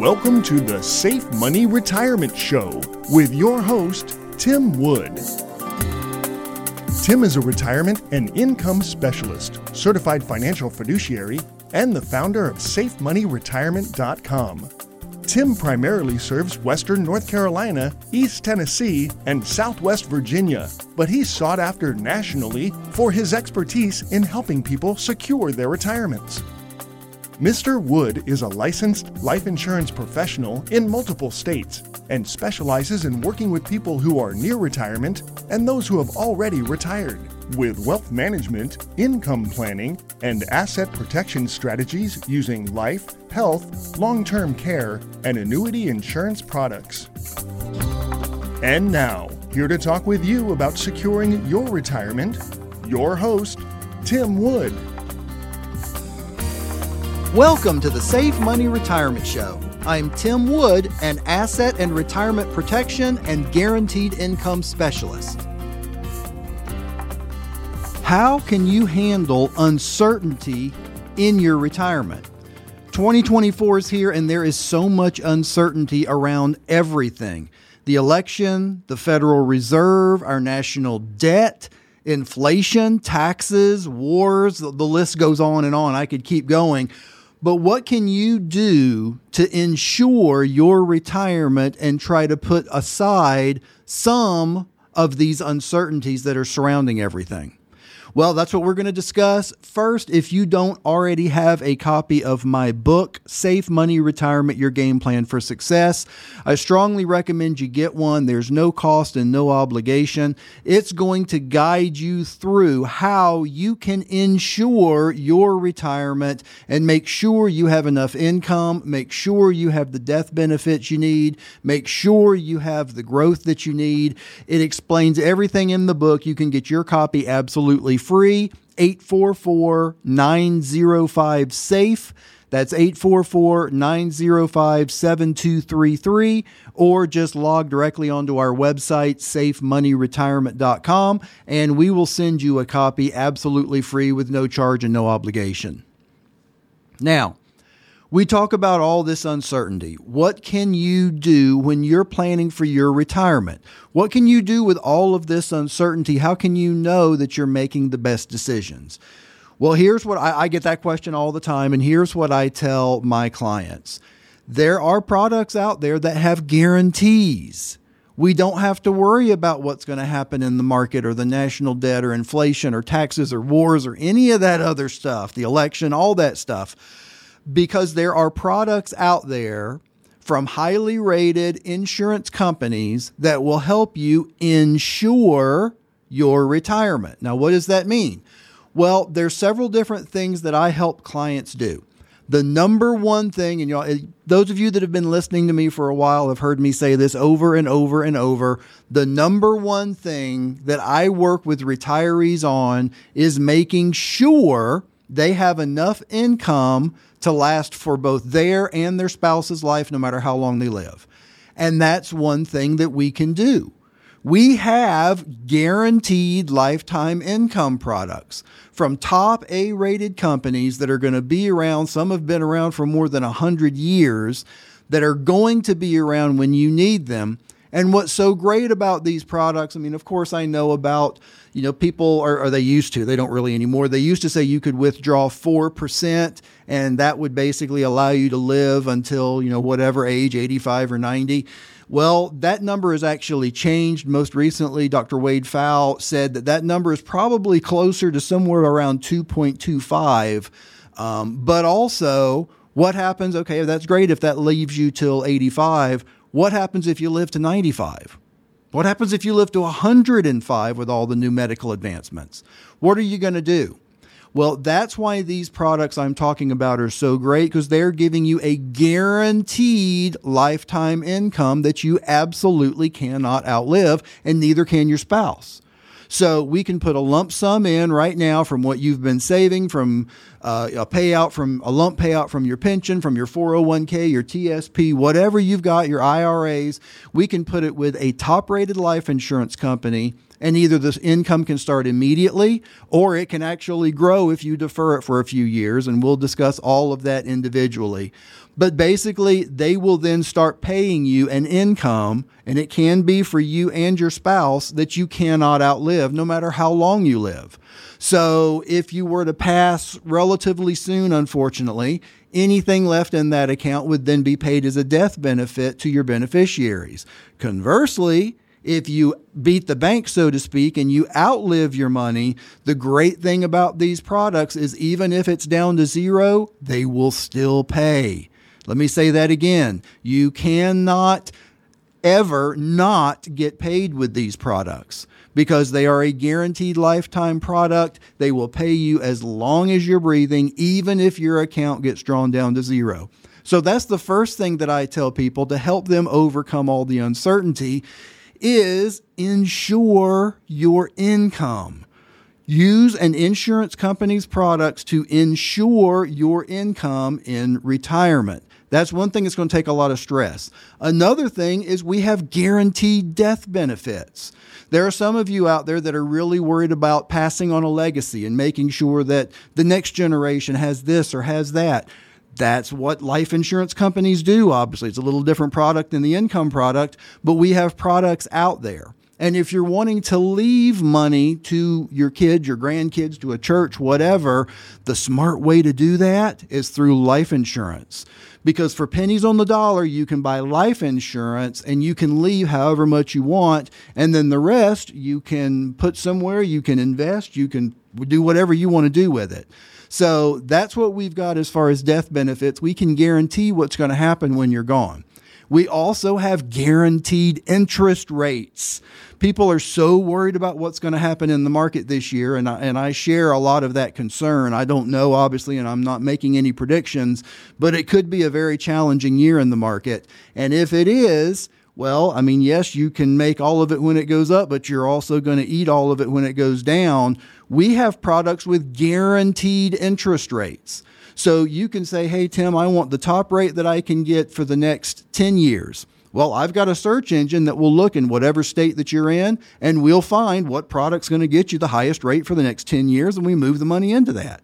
Welcome to the Safe Money Retirement Show with your host, Tim Wood. Tim is a retirement and income specialist, certified financial fiduciary, and the founder of SafeMoneyRetirement.com. Tim primarily serves Western North Carolina, East Tennessee, and Southwest Virginia, but he's sought after nationally for his expertise in helping people secure their retirements. Mr. Wood is a licensed life insurance professional in multiple states and specializes in working with people who are near retirement and those who have already retired with wealth management, income planning, and asset protection strategies using life, health, long term care, and annuity insurance products. And now, here to talk with you about securing your retirement, your host, Tim Wood. Welcome to the Safe Money Retirement Show. I'm Tim Wood, an asset and retirement protection and guaranteed income specialist. How can you handle uncertainty in your retirement? 2024 is here, and there is so much uncertainty around everything the election, the Federal Reserve, our national debt, inflation, taxes, wars, the list goes on and on. I could keep going. But what can you do to ensure your retirement and try to put aside some of these uncertainties that are surrounding everything? Well, that's what we're going to discuss. First, if you don't already have a copy of my book, Safe Money Retirement Your Game Plan for Success, I strongly recommend you get one. There's no cost and no obligation. It's going to guide you through how you can ensure your retirement and make sure you have enough income, make sure you have the death benefits you need, make sure you have the growth that you need. It explains everything in the book. You can get your copy absolutely free. 844 905 SAFE. That's 844 905 7233, or just log directly onto our website, safemoneyretirement.com, and we will send you a copy absolutely free with no charge and no obligation. Now, we talk about all this uncertainty. What can you do when you're planning for your retirement? What can you do with all of this uncertainty? How can you know that you're making the best decisions? Well, here's what I, I get that question all the time, and here's what I tell my clients there are products out there that have guarantees. We don't have to worry about what's going to happen in the market or the national debt or inflation or taxes or wars or any of that other stuff, the election, all that stuff because there are products out there from highly rated insurance companies that will help you insure your retirement. Now, what does that mean? Well, there's several different things that I help clients do. The number one thing, and y'all, those of you that have been listening to me for a while have heard me say this over and over and over. The number one thing that I work with retirees on is making sure they have enough income to last for both their and their spouse's life, no matter how long they live. And that's one thing that we can do. We have guaranteed lifetime income products from top A rated companies that are going to be around. Some have been around for more than 100 years that are going to be around when you need them. And what's so great about these products, I mean, of course, I know about, you know, people are, are they used to, they don't really anymore. They used to say you could withdraw 4%, and that would basically allow you to live until, you know, whatever age, 85 or 90. Well, that number has actually changed. Most recently, Dr. Wade Pfau said that that number is probably closer to somewhere around 2.25. Um, but also, what happens? Okay, that's great if that leaves you till 85 what happens if you live to 95? What happens if you live to 105 with all the new medical advancements? What are you going to do? Well, that's why these products I'm talking about are so great because they're giving you a guaranteed lifetime income that you absolutely cannot outlive, and neither can your spouse. So we can put a lump sum in right now from what you've been saving, from uh, a payout from a lump payout from your pension, from your 401k, your TSP, whatever you've got, your IRAs. We can put it with a top rated life insurance company and either this income can start immediately or it can actually grow if you defer it for a few years. And we'll discuss all of that individually. But basically, they will then start paying you an income, and it can be for you and your spouse that you cannot outlive no matter how long you live. So if you were to pass relatively soon, unfortunately, anything left in that account would then be paid as a death benefit to your beneficiaries. Conversely, if you beat the bank, so to speak, and you outlive your money, the great thing about these products is even if it's down to zero, they will still pay. Let me say that again. You cannot ever not get paid with these products because they are a guaranteed lifetime product. They will pay you as long as you're breathing, even if your account gets drawn down to zero. So that's the first thing that I tell people to help them overcome all the uncertainty is insure your income. Use an insurance company's products to insure your income in retirement. That's one thing that's going to take a lot of stress. Another thing is we have guaranteed death benefits. There are some of you out there that are really worried about passing on a legacy and making sure that the next generation has this or has that. That's what life insurance companies do, obviously. It's a little different product than the income product, but we have products out there. And if you're wanting to leave money to your kids, your grandkids, to a church, whatever, the smart way to do that is through life insurance because for pennies on the dollar, you can buy life insurance and you can leave however much you want. And then the rest you can put somewhere, you can invest, you can do whatever you want to do with it. So that's what we've got as far as death benefits. We can guarantee what's going to happen when you're gone. We also have guaranteed interest rates. People are so worried about what's going to happen in the market this year, and I, and I share a lot of that concern. I don't know, obviously, and I'm not making any predictions, but it could be a very challenging year in the market. And if it is, well, I mean, yes, you can make all of it when it goes up, but you're also going to eat all of it when it goes down. We have products with guaranteed interest rates. So you can say, hey, Tim, I want the top rate that I can get for the next 10 years. Well, I've got a search engine that will look in whatever state that you're in, and we'll find what product's going to get you the highest rate for the next 10 years, and we move the money into that.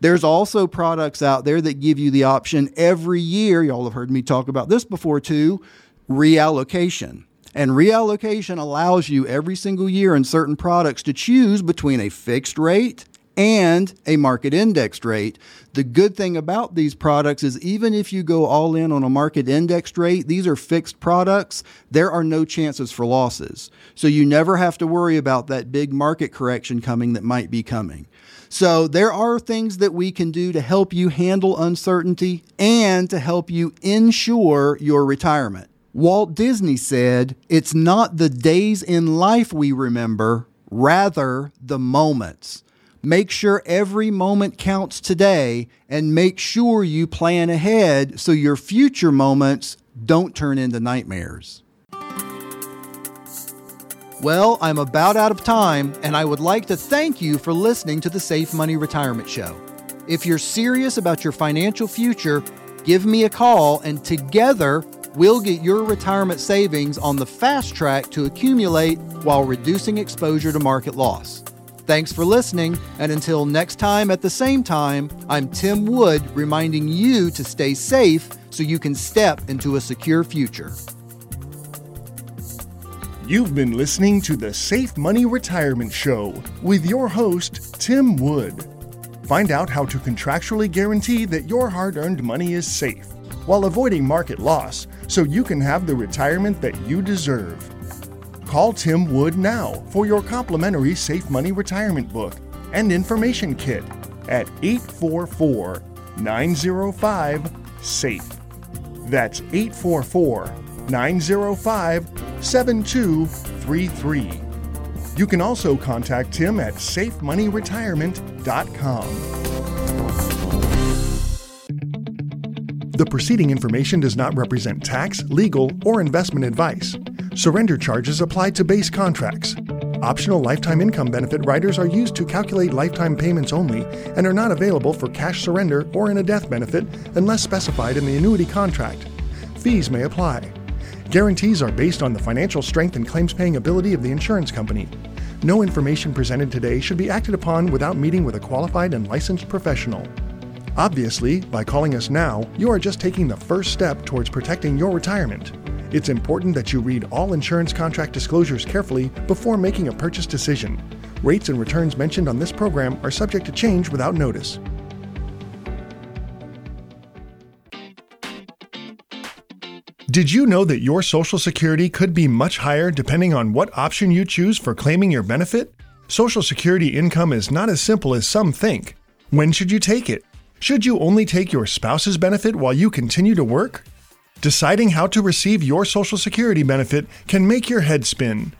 There's also products out there that give you the option every year. Y'all have heard me talk about this before too reallocation. And reallocation allows you every single year in certain products to choose between a fixed rate and a market indexed rate. The good thing about these products is even if you go all in on a market indexed rate, these are fixed products, there are no chances for losses. So you never have to worry about that big market correction coming that might be coming. So there are things that we can do to help you handle uncertainty and to help you insure your retirement. Walt Disney said, It's not the days in life we remember, rather the moments. Make sure every moment counts today and make sure you plan ahead so your future moments don't turn into nightmares. Well, I'm about out of time, and I would like to thank you for listening to the Safe Money Retirement Show. If you're serious about your financial future, give me a call, and together we'll get your retirement savings on the fast track to accumulate while reducing exposure to market loss. Thanks for listening, and until next time at the same time, I'm Tim Wood reminding you to stay safe so you can step into a secure future. You've been listening to the Safe Money Retirement Show with your host, Tim Wood. Find out how to contractually guarantee that your hard earned money is safe while avoiding market loss so you can have the retirement that you deserve. Call Tim Wood now for your complimentary Safe Money Retirement Book and Information Kit at 844 905 SAFE. That's 844 905 7233. You can also contact Tim at safemoneyretirement.com. The preceding information does not represent tax, legal, or investment advice. Surrender charges apply to base contracts. Optional lifetime income benefit riders are used to calculate lifetime payments only and are not available for cash surrender or in a death benefit unless specified in the annuity contract. Fees may apply. Guarantees are based on the financial strength and claims paying ability of the insurance company. No information presented today should be acted upon without meeting with a qualified and licensed professional. Obviously, by calling us now, you are just taking the first step towards protecting your retirement. It's important that you read all insurance contract disclosures carefully before making a purchase decision. Rates and returns mentioned on this program are subject to change without notice. Did you know that your Social Security could be much higher depending on what option you choose for claiming your benefit? Social Security income is not as simple as some think. When should you take it? Should you only take your spouse's benefit while you continue to work? Deciding how to receive your Social Security benefit can make your head spin.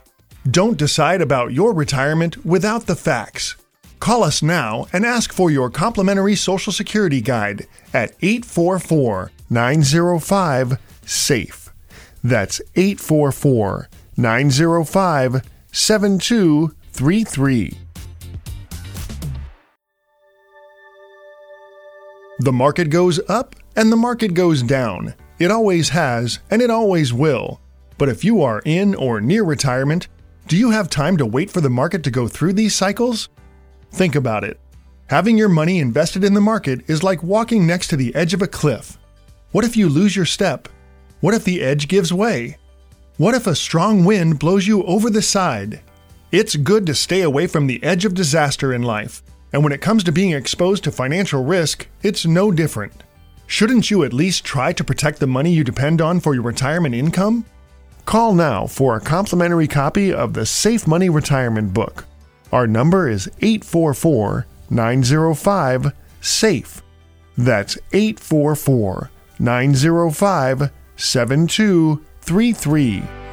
Don't decide about your retirement without the facts. Call us now and ask for your complimentary Social Security guide at 844 905 SAFE. That's 844 905 7233. The market goes up and the market goes down. It always has and it always will. But if you are in or near retirement, do you have time to wait for the market to go through these cycles? Think about it. Having your money invested in the market is like walking next to the edge of a cliff. What if you lose your step? What if the edge gives way? What if a strong wind blows you over the side? It's good to stay away from the edge of disaster in life, and when it comes to being exposed to financial risk, it's no different. Shouldn't you at least try to protect the money you depend on for your retirement income? Call now for a complimentary copy of the Safe Money Retirement Book. Our number is 844 905 SAFE. That's 844 905 7233.